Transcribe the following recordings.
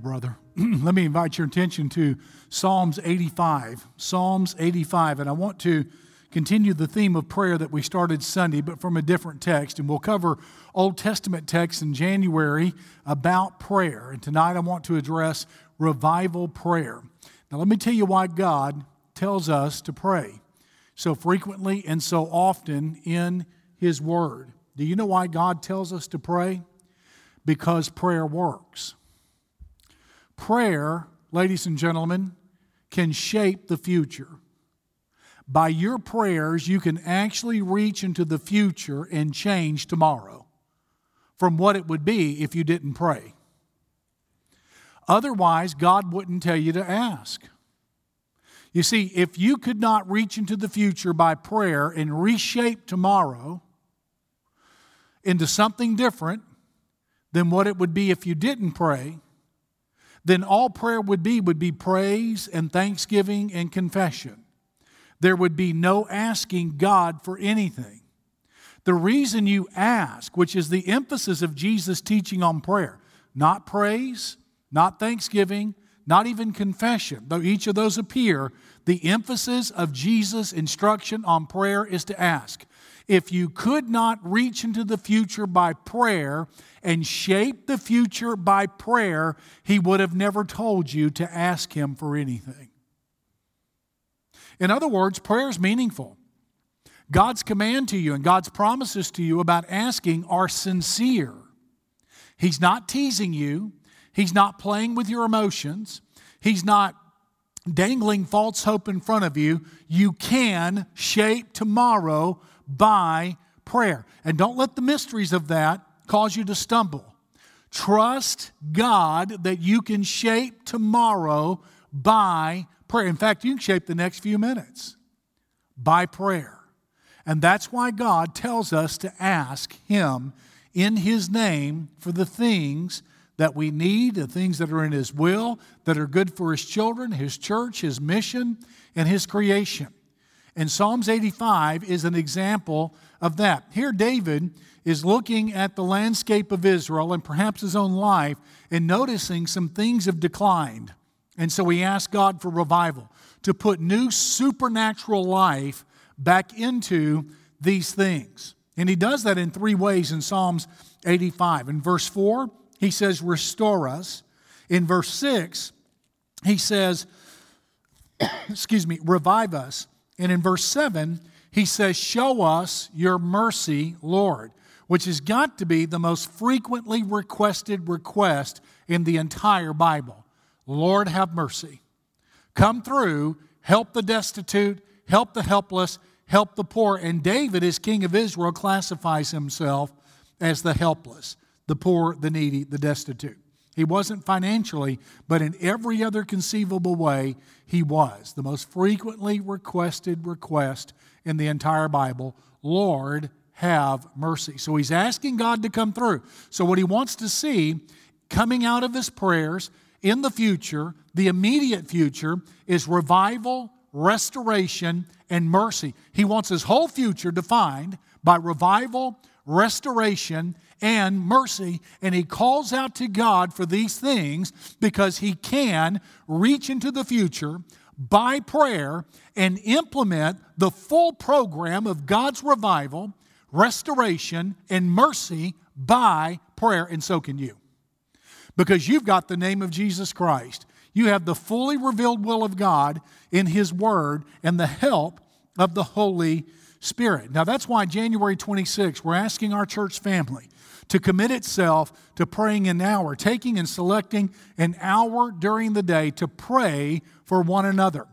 brother. Let me invite your attention to Psalms 85. Psalms 85. And I want to continue the theme of prayer that we started Sunday, but from a different text. And we'll cover Old Testament texts in January about prayer. And tonight I want to address revival prayer. Now, let me tell you why God tells us to pray so frequently and so often in His Word. Do you know why God tells us to pray? Because prayer works. Prayer, ladies and gentlemen, can shape the future. By your prayers, you can actually reach into the future and change tomorrow from what it would be if you didn't pray. Otherwise, God wouldn't tell you to ask. You see, if you could not reach into the future by prayer and reshape tomorrow into something different than what it would be if you didn't pray, then all prayer would be would be praise and thanksgiving and confession. There would be no asking God for anything. The reason you ask, which is the emphasis of Jesus' teaching on prayer, not praise, not thanksgiving, not even confession, though each of those appear, the emphasis of Jesus' instruction on prayer is to ask. If you could not reach into the future by prayer and shape the future by prayer, He would have never told you to ask Him for anything. In other words, prayer is meaningful. God's command to you and God's promises to you about asking are sincere. He's not teasing you, He's not playing with your emotions, He's not dangling false hope in front of you. You can shape tomorrow by prayer. And don't let the mysteries of that cause you to stumble. Trust God that you can shape tomorrow by prayer. In fact, you can shape the next few minutes by prayer. And that's why God tells us to ask Him in His name for the things that we need, the things that are in His will, that are good for His children, His church, His mission, and His creation. And Psalms 85 is an example of that. Here, David is looking at the landscape of Israel and perhaps his own life and noticing some things have declined. And so he asks God for revival, to put new supernatural life back into these things. And he does that in three ways in Psalms 85. In verse 4, he says, Restore us. In verse 6, he says, Excuse me, revive us. And in verse 7, he says, Show us your mercy, Lord, which has got to be the most frequently requested request in the entire Bible. Lord, have mercy. Come through, help the destitute, help the helpless, help the poor. And David, as king of Israel, classifies himself as the helpless the poor, the needy, the destitute. He wasn't financially, but in every other conceivable way, he was. The most frequently requested request in the entire Bible Lord, have mercy. So he's asking God to come through. So, what he wants to see coming out of his prayers in the future, the immediate future, is revival, restoration, and mercy. He wants his whole future defined by revival, restoration, and mercy. And he calls out to God for these things because he can reach into the future by prayer and implement the full program of God's revival, restoration, and mercy by prayer. And so can you. Because you've got the name of Jesus Christ. You have the fully revealed will of God in His Word and the help of the Holy Spirit. Now, that's why January 26, we're asking our church family to commit itself to praying an hour, taking and selecting an hour during the day to pray for one another.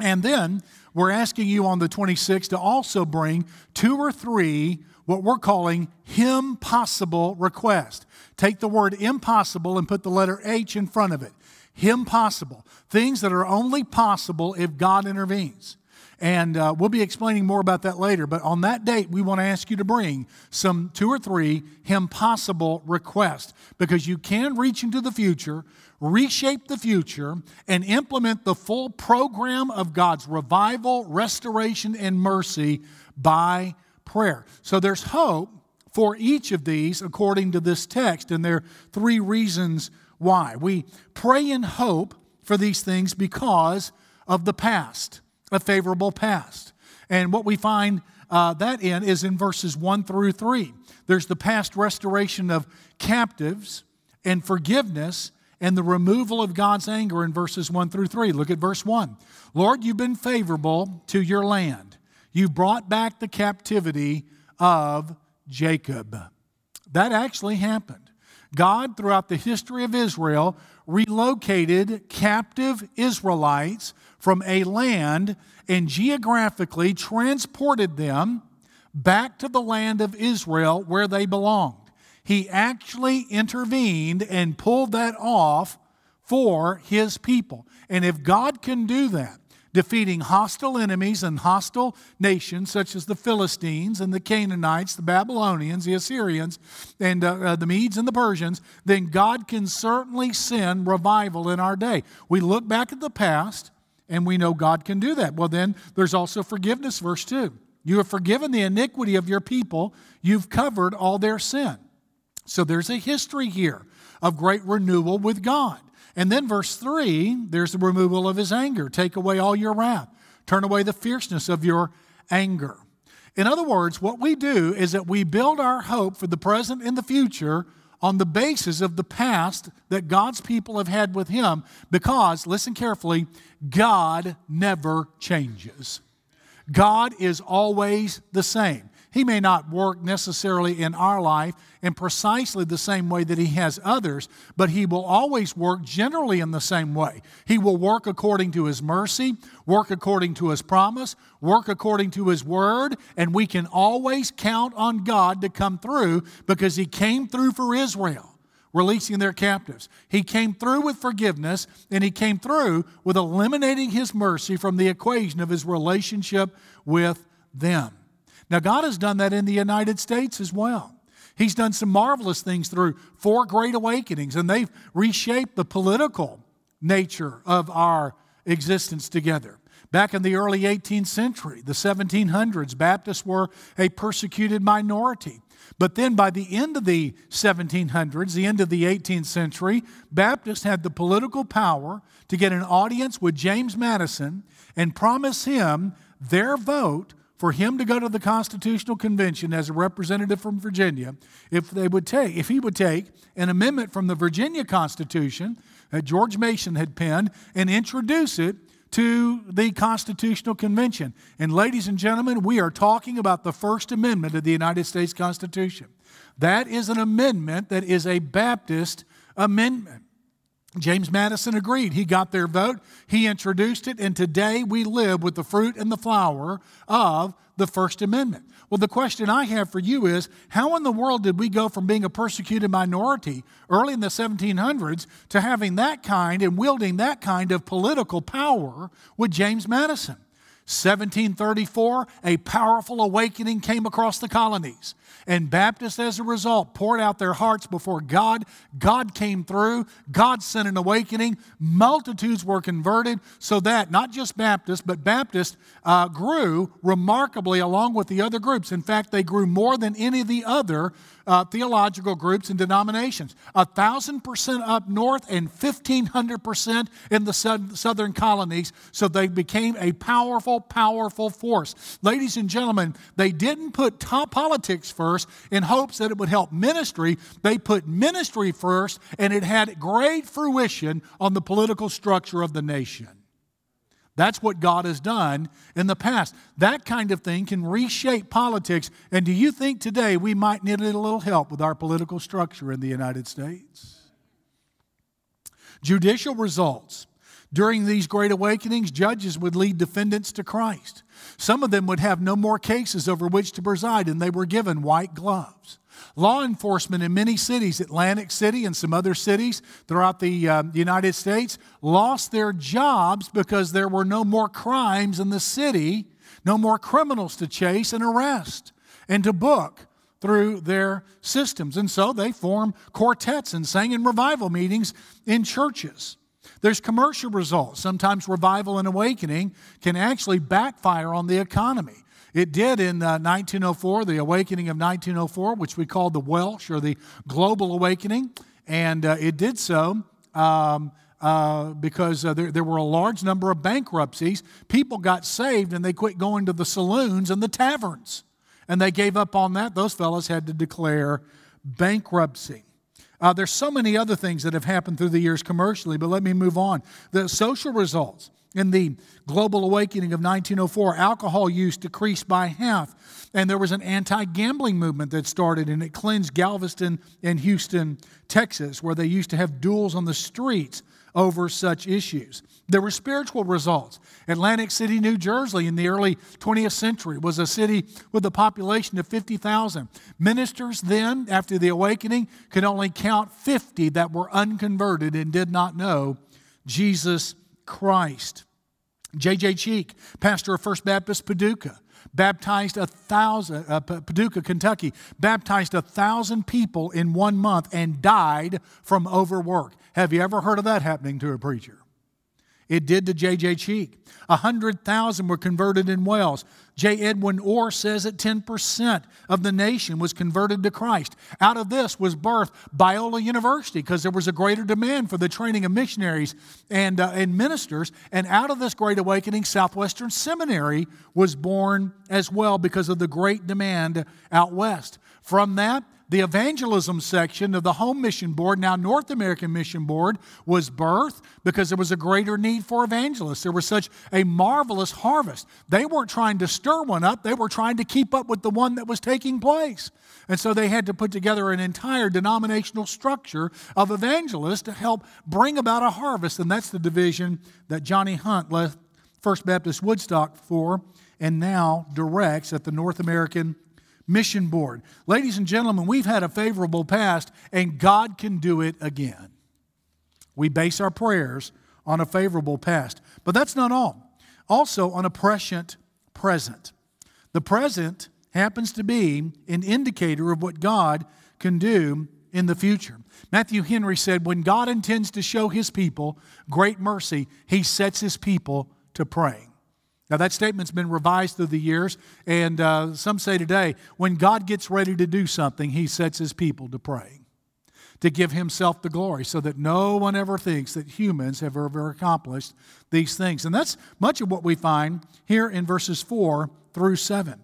And then we're asking you on the 26th to also bring two or three what we're calling impossible requests. Take the word impossible and put the letter H in front of it. Impossible. Things that are only possible if God intervenes. And uh, we'll be explaining more about that later. But on that date, we want to ask you to bring some two or three impossible requests because you can reach into the future, reshape the future, and implement the full program of God's revival, restoration, and mercy by prayer. So there's hope for each of these according to this text. And there are three reasons Why? We pray and hope for these things because of the past, a favorable past. And what we find uh, that in is in verses 1 through 3. There's the past restoration of captives and forgiveness and the removal of God's anger in verses 1 through 3. Look at verse 1. Lord, you've been favorable to your land. You've brought back the captivity of Jacob. That actually happened. God, throughout the history of Israel, relocated captive Israelites from a land and geographically transported them back to the land of Israel where they belonged. He actually intervened and pulled that off for his people. And if God can do that, defeating hostile enemies and hostile nations such as the Philistines and the Canaanites, the Babylonians, the Assyrians, and uh, uh, the Medes and the Persians, then God can certainly send revival in our day. We look back at the past and we know God can do that. Well, then there's also forgiveness, verse 2. You have forgiven the iniquity of your people, you've covered all their sin. So there's a history here of great renewal with God. And then verse 3, there's the removal of his anger. Take away all your wrath. Turn away the fierceness of your anger. In other words, what we do is that we build our hope for the present and the future on the basis of the past that God's people have had with him because, listen carefully, God never changes. God is always the same. He may not work necessarily in our life in precisely the same way that He has others, but He will always work generally in the same way. He will work according to His mercy, work according to His promise, work according to His word, and we can always count on God to come through because He came through for Israel releasing their captives. He came through with forgiveness and he came through with eliminating his mercy from the equation of his relationship with them. Now, God has done that in the United States as well. He's done some marvelous things through four great awakenings, and they've reshaped the political nature of our existence together. Back in the early 18th century, the 1700s, Baptists were a persecuted minority. But then by the end of the 1700s, the end of the 18th century, Baptists had the political power to get an audience with James Madison and promise him their vote for him to go to the Constitutional Convention as a representative from Virginia, if they would take, if he would take an amendment from the Virginia Constitution that George Mason had penned and introduce it to the Constitutional Convention. And ladies and gentlemen, we are talking about the First Amendment of the United States Constitution. That is an amendment that is a Baptist amendment. James Madison agreed. He got their vote, he introduced it, and today we live with the fruit and the flower of the First Amendment. Well, the question I have for you is how in the world did we go from being a persecuted minority early in the 1700s to having that kind and wielding that kind of political power with James Madison? 1734, a powerful awakening came across the colonies. And Baptists, as a result, poured out their hearts before God. God came through. God sent an awakening. Multitudes were converted, so that not just Baptists, but Baptists uh, grew remarkably along with the other groups. In fact, they grew more than any of the other uh, theological groups and denominations. A thousand percent up north and 1500 percent in the southern colonies. So they became a powerful, powerful force. Ladies and gentlemen, they didn't put politics first in hopes that it would help ministry. They put ministry first, and it had great fruition on the political structure of the nation. That's what God has done in the past. That kind of thing can reshape politics. And do you think today we might need a little help with our political structure in the United States? Judicial results. During these great awakenings, judges would lead defendants to Christ. Some of them would have no more cases over which to preside, and they were given white gloves. Law enforcement in many cities, Atlantic City and some other cities throughout the uh, United States, lost their jobs because there were no more crimes in the city, no more criminals to chase and arrest and to book through their systems. And so they formed quartets and sang in revival meetings in churches. There's commercial results. Sometimes revival and awakening can actually backfire on the economy. It did in uh, 1904, the awakening of 1904, which we called the Welsh or the Global Awakening. And uh, it did so um, uh, because uh, there, there were a large number of bankruptcies. People got saved and they quit going to the saloons and the taverns. And they gave up on that. Those fellows had to declare bankruptcy. Uh, there's so many other things that have happened through the years commercially, but let me move on. The social results. In the global awakening of 1904, alcohol use decreased by half, and there was an anti gambling movement that started, and it cleansed Galveston and Houston, Texas, where they used to have duels on the streets over such issues. There were spiritual results. Atlantic City, New Jersey, in the early 20th century, was a city with a population of 50,000. Ministers then, after the awakening, could only count 50 that were unconverted and did not know Jesus Christ. J.J. Cheek, pastor of First Baptist Paducah, baptized a thousand, uh, Paducah, Kentucky, baptized a thousand people in one month and died from overwork. Have you ever heard of that happening to a preacher? It did to J.J. Cheek. 100,000 were converted in Wales. J. Edwin Orr says that 10% of the nation was converted to Christ. Out of this was birthed Biola University because there was a greater demand for the training of missionaries and, uh, and ministers. And out of this great awakening, Southwestern Seminary was born as well because of the great demand out west. From that, the evangelism section of the Home Mission Board, now North American Mission Board, was birthed because there was a greater need for evangelists. There was such a marvelous harvest. They weren't trying to stir one up, they were trying to keep up with the one that was taking place. And so they had to put together an entire denominational structure of evangelists to help bring about a harvest. And that's the division that Johnny Hunt left First Baptist Woodstock for and now directs at the North American Mission Board. Ladies and gentlemen, we've had a favorable past, and God can do it again. We base our prayers on a favorable past. But that's not all. Also, on a prescient present. The present happens to be an indicator of what God can do in the future. Matthew Henry said, When God intends to show his people great mercy, he sets his people to praying. Now, that statement's been revised through the years, and uh, some say today when God gets ready to do something, he sets his people to praying, to give himself the glory, so that no one ever thinks that humans have ever accomplished these things. And that's much of what we find here in verses 4 through 7.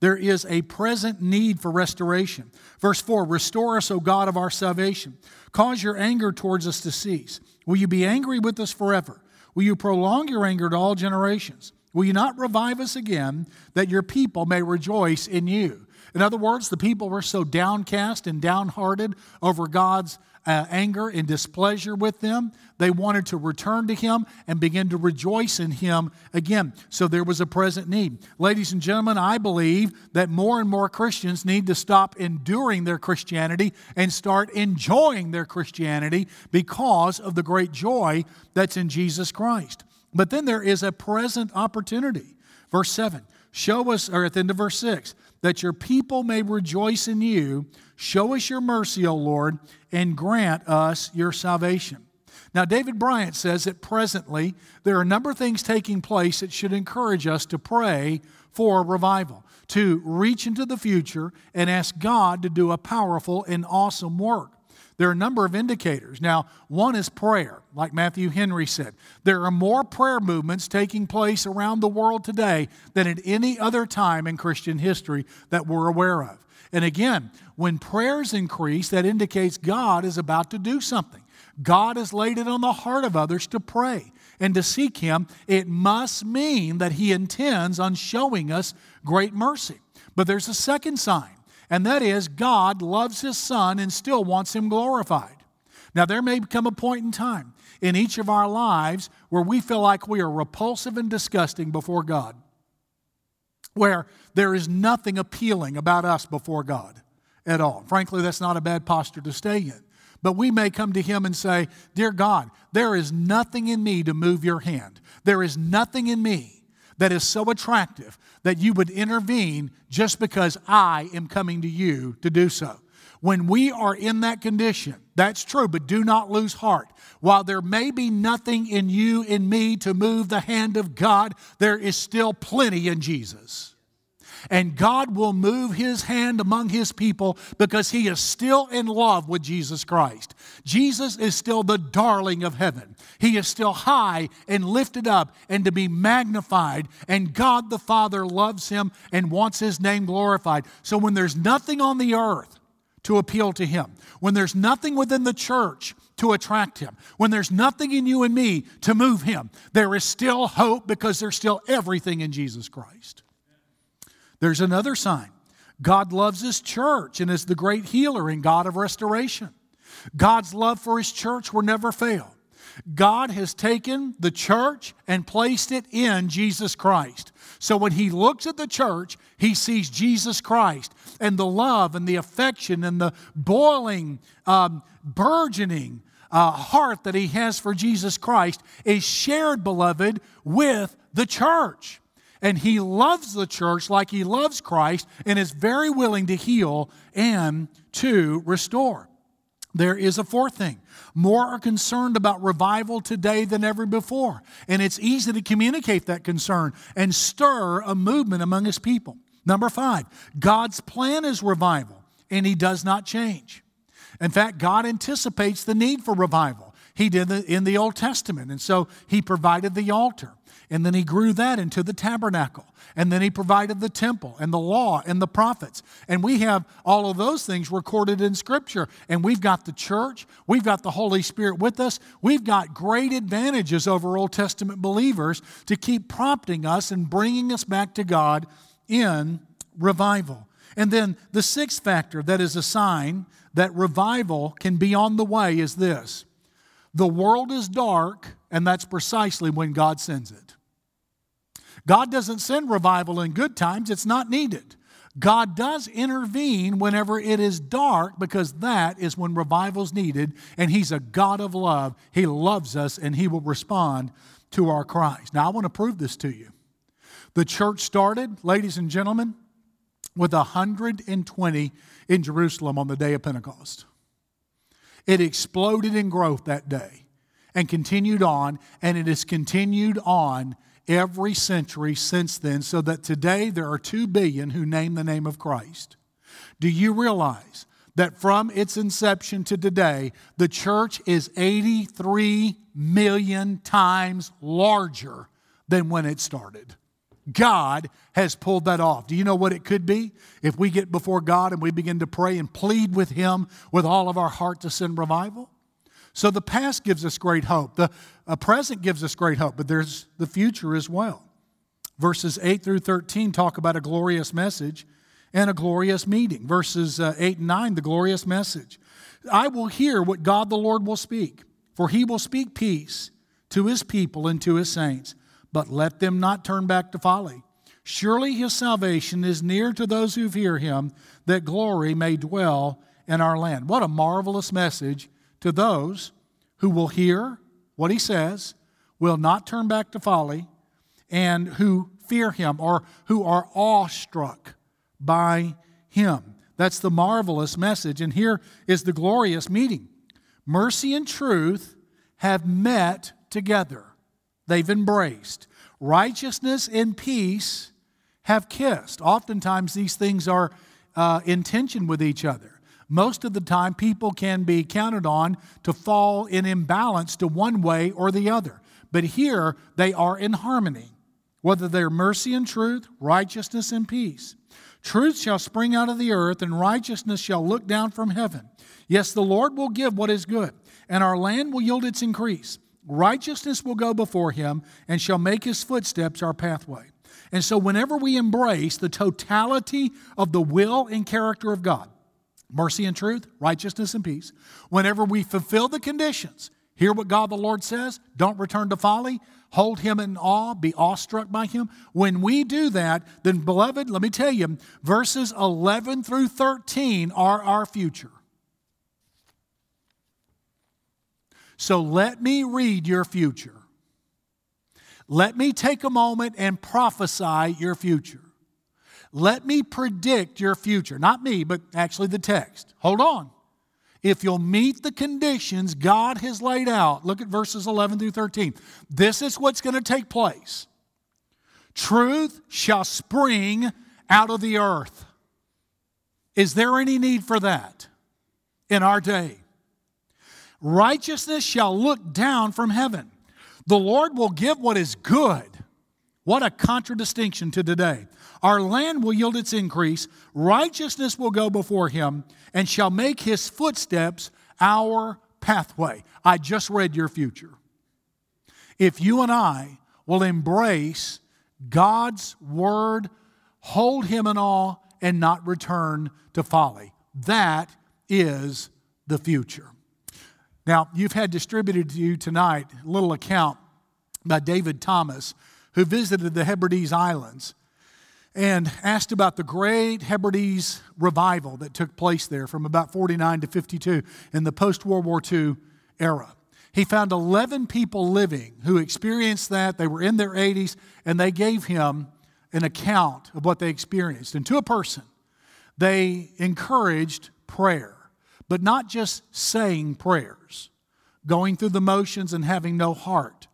There is a present need for restoration. Verse 4 Restore us, O God of our salvation. Cause your anger towards us to cease. Will you be angry with us forever? Will you prolong your anger to all generations? Will you not revive us again that your people may rejoice in you? In other words, the people were so downcast and downhearted over God's uh, anger and displeasure with them. They wanted to return to Him and begin to rejoice in Him again. So there was a present need. Ladies and gentlemen, I believe that more and more Christians need to stop enduring their Christianity and start enjoying their Christianity because of the great joy that's in Jesus Christ. But then there is a present opportunity. Verse 7 Show us, or at the end of verse 6, that your people may rejoice in you. Show us your mercy, O Lord, and grant us your salvation. Now, David Bryant says that presently there are a number of things taking place that should encourage us to pray for revival, to reach into the future and ask God to do a powerful and awesome work. There are a number of indicators. Now, one is prayer, like Matthew Henry said. There are more prayer movements taking place around the world today than at any other time in Christian history that we're aware of. And again, when prayers increase, that indicates God is about to do something. God has laid it on the heart of others to pray and to seek Him. It must mean that He intends on showing us great mercy. But there's a second sign and that is God loves His Son and still wants Him glorified. Now, there may come a point in time in each of our lives where we feel like we are repulsive and disgusting before God, where there is nothing appealing about us before God at all. Frankly, that's not a bad posture to stay in. But we may come to Him and say, Dear God, there is nothing in me to move your hand. There is nothing in me that is so attractive that you would intervene just because I am coming to you to do so. When we are in that condition, that's true, but do not lose heart. While there may be nothing in you in me to move the hand of God, there is still plenty in Jesus. And God will move his hand among his people because he is still in love with Jesus Christ. Jesus is still the darling of heaven. He is still high and lifted up and to be magnified. And God the Father loves him and wants his name glorified. So when there's nothing on the earth to appeal to him, when there's nothing within the church to attract him, when there's nothing in you and me to move him, there is still hope because there's still everything in Jesus Christ. There's another sign God loves his church and is the great healer and God of restoration. God's love for his church will never fail. God has taken the church and placed it in Jesus Christ. So when he looks at the church, he sees Jesus Christ and the love and the affection and the boiling, um, burgeoning uh, heart that he has for Jesus Christ is shared, beloved, with the church. And he loves the church like he loves Christ and is very willing to heal and to restore. There is a fourth thing. More are concerned about revival today than ever before. And it's easy to communicate that concern and stir a movement among his people. Number five, God's plan is revival, and he does not change. In fact, God anticipates the need for revival. He did in the Old Testament, and so he provided the altar. And then he grew that into the tabernacle. And then he provided the temple and the law and the prophets. And we have all of those things recorded in Scripture. And we've got the church, we've got the Holy Spirit with us. We've got great advantages over Old Testament believers to keep prompting us and bringing us back to God in revival. And then the sixth factor that is a sign that revival can be on the way is this the world is dark, and that's precisely when God sends it. God doesn't send revival in good times, it's not needed. God does intervene whenever it is dark because that is when revival is needed, and He's a God of love. He loves us and He will respond to our cries. Now, I want to prove this to you. The church started, ladies and gentlemen, with 120 in Jerusalem on the day of Pentecost. It exploded in growth that day and continued on, and it has continued on every century since then, so that today there are 2 billion who name the name of Christ. Do you realize that from its inception to today, the church is 83 million times larger than when it started? God has pulled that off. Do you know what it could be? If we get before God and we begin to pray and plead with Him with all of our heart to send revival? So the past gives us great hope. The present gives us great hope, but there's the future as well. Verses 8 through 13 talk about a glorious message and a glorious meeting. Verses uh, 8 and 9, the glorious message. I will hear what God the Lord will speak, for he will speak peace to his people and to his saints, but let them not turn back to folly. Surely his salvation is near to those who fear him, that glory may dwell in our land. What a marvelous message to those who will hear what he says, will not turn back to folly, and who fear him or who are awestruck by him. That's the marvelous message. And here is the glorious meeting mercy and truth have met together, they've embraced. Righteousness and peace have kissed. Oftentimes, these things are uh, in tension with each other most of the time people can be counted on to fall in imbalance to one way or the other. But here they are in harmony, whether they're mercy and truth, righteousness and peace. Truth shall spring out of the earth, and righteousness shall look down from heaven. Yes, the Lord will give what is good, and our land will yield its increase. Righteousness will go before him, and shall make his footsteps our pathway. And so, whenever we embrace the totality of the will and character of God, mercy and truth, righteousness and peace. Whenever we fulfill the conditions, hear what God the Lord says, don't return to folly, hold him in awe, be awestruck by him. When we do that, then, beloved, let me tell you, verses 11 through 13 are our future. So let me read your future. Let me take a moment and prophesy your future. Let me predict your future. Not me, but actually the text. Hold on. If you'll meet the conditions God has laid out, look at verses 11 through 13. This is what's going to take place. Truth shall spring out of the earth. Is there any need for that in our day? Righteousness shall look down from heaven. The Lord will give what is good. What a contradistinction to today. Our land will yield its increase, righteousness will go before him, and shall make his footsteps our pathway. I just read your future. If you and I will embrace God's word, hold him in awe, and not return to folly, that is the future. Now, you've had distributed to you tonight a little account by David Thomas, who visited the Hebrides Islands and asked about the great Hebrides revival that took place there from about 49 to 52 in the post World War II era. He found 11 people living who experienced that. They were in their 80s, and they gave him an account of what they experienced. And to a person, they encouraged prayer, but not just saying prayers, going through the motions and having no heart.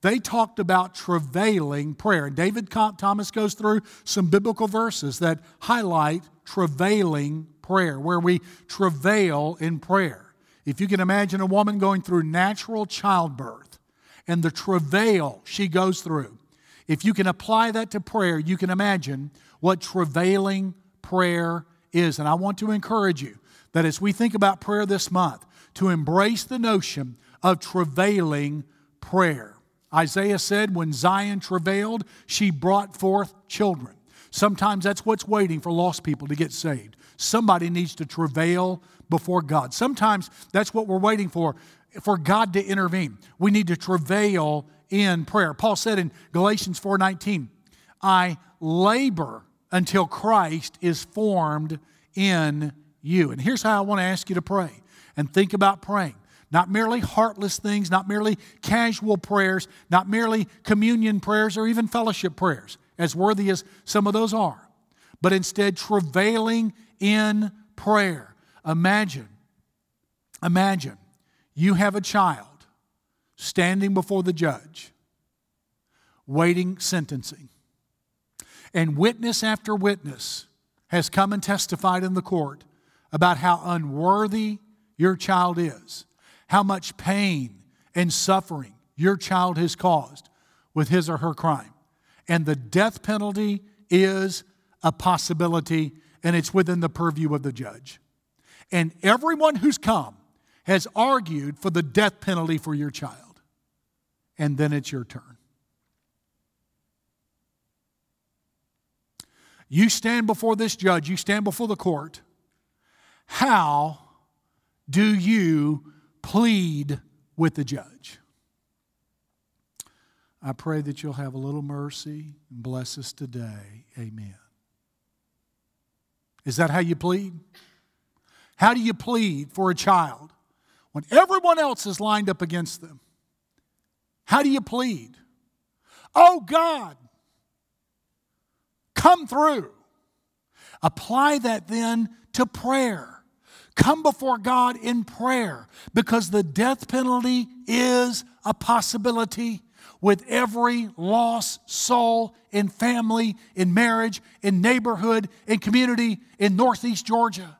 They talked about travailing prayer. David Thomas goes through some biblical verses that highlight travailing prayer, where we travail in prayer. If you can imagine a woman going through natural childbirth and the travail she goes through, if you can apply that to prayer, you can imagine what travailing prayer is. And I want to encourage you that as we think about prayer this month, to embrace the notion of travailing prayer. Isaiah said, When Zion travailed, she brought forth children. Sometimes that's what's waiting for lost people to get saved. Somebody needs to travail before God. Sometimes that's what we're waiting for, for God to intervene. We need to travail in prayer. Paul said in Galatians 4:19, I labor until Christ is formed in you. And here's how I want to ask you to pray and think about praying. Not merely heartless things, not merely casual prayers, not merely communion prayers or even fellowship prayers, as worthy as some of those are, but instead travailing in prayer. Imagine, imagine you have a child standing before the judge, waiting sentencing, and witness after witness has come and testified in the court about how unworthy your child is how much pain and suffering your child has caused with his or her crime. And the death penalty is a possibility, and it's within the purview of the judge. And everyone who's come has argued for the death penalty for your child. And then it's your turn. You stand before this judge, you stand before the court. How do you plead with the judge. I pray that you'll have a little mercy and bless us today. Amen. Is that how you plead? How do you plead for a child when everyone else is lined up against them? How do you plead? Oh God, come through. Apply that then to prayer. Come before God in prayer because the death penalty is a possibility with every lost soul in family, in marriage, in neighborhood, in community in Northeast Georgia.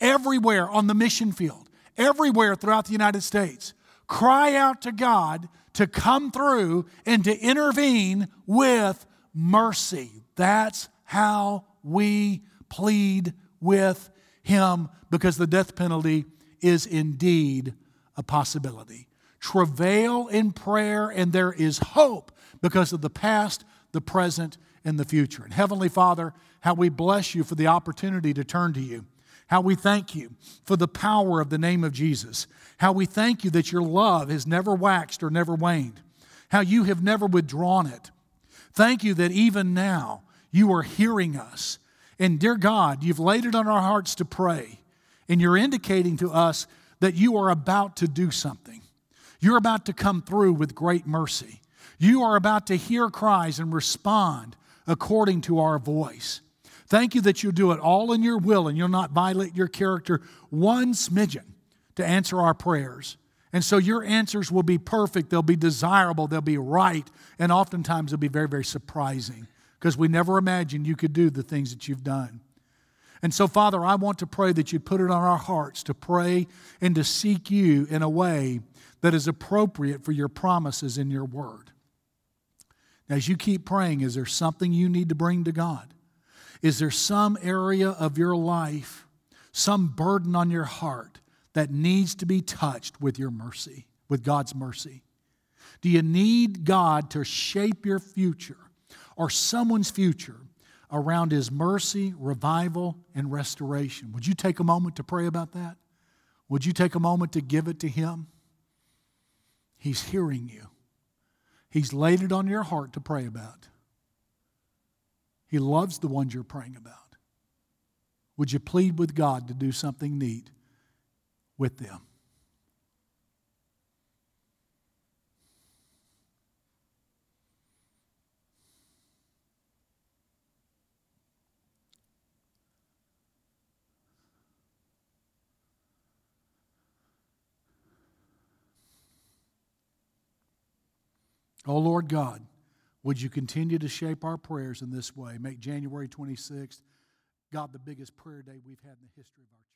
Everywhere on the mission field, everywhere throughout the United States. Cry out to God to come through and to intervene with mercy. That's how we plead with him because the death penalty is indeed a possibility. Travail in prayer, and there is hope because of the past, the present, and the future. And Heavenly Father, how we bless you for the opportunity to turn to you. How we thank you for the power of the name of Jesus. How we thank you that your love has never waxed or never waned. How you have never withdrawn it. Thank you that even now you are hearing us and dear God, you've laid it on our hearts to pray, and you're indicating to us that you are about to do something. You're about to come through with great mercy. You are about to hear cries and respond according to our voice. Thank you that you'll do it all in your will and you'll not violate your character one smidgen to answer our prayers. And so your answers will be perfect, they'll be desirable, they'll be right, and oftentimes they'll be very, very surprising because we never imagined you could do the things that you've done. And so, Father, I want to pray that you put it on our hearts to pray and to seek you in a way that is appropriate for your promises in your word. As you keep praying, is there something you need to bring to God? Is there some area of your life, some burden on your heart that needs to be touched with your mercy, with God's mercy? Do you need God to shape your future or someone's future around His mercy, revival, and restoration? Would you take a moment to pray about that? Would you take a moment to give it to Him? He's hearing you. He's laid it on your heart to pray about. He loves the ones you're praying about. Would you plead with God to do something neat with them? Oh Lord God, would you continue to shape our prayers in this way? Make January 26th, God, the biggest prayer day we've had in the history of our church.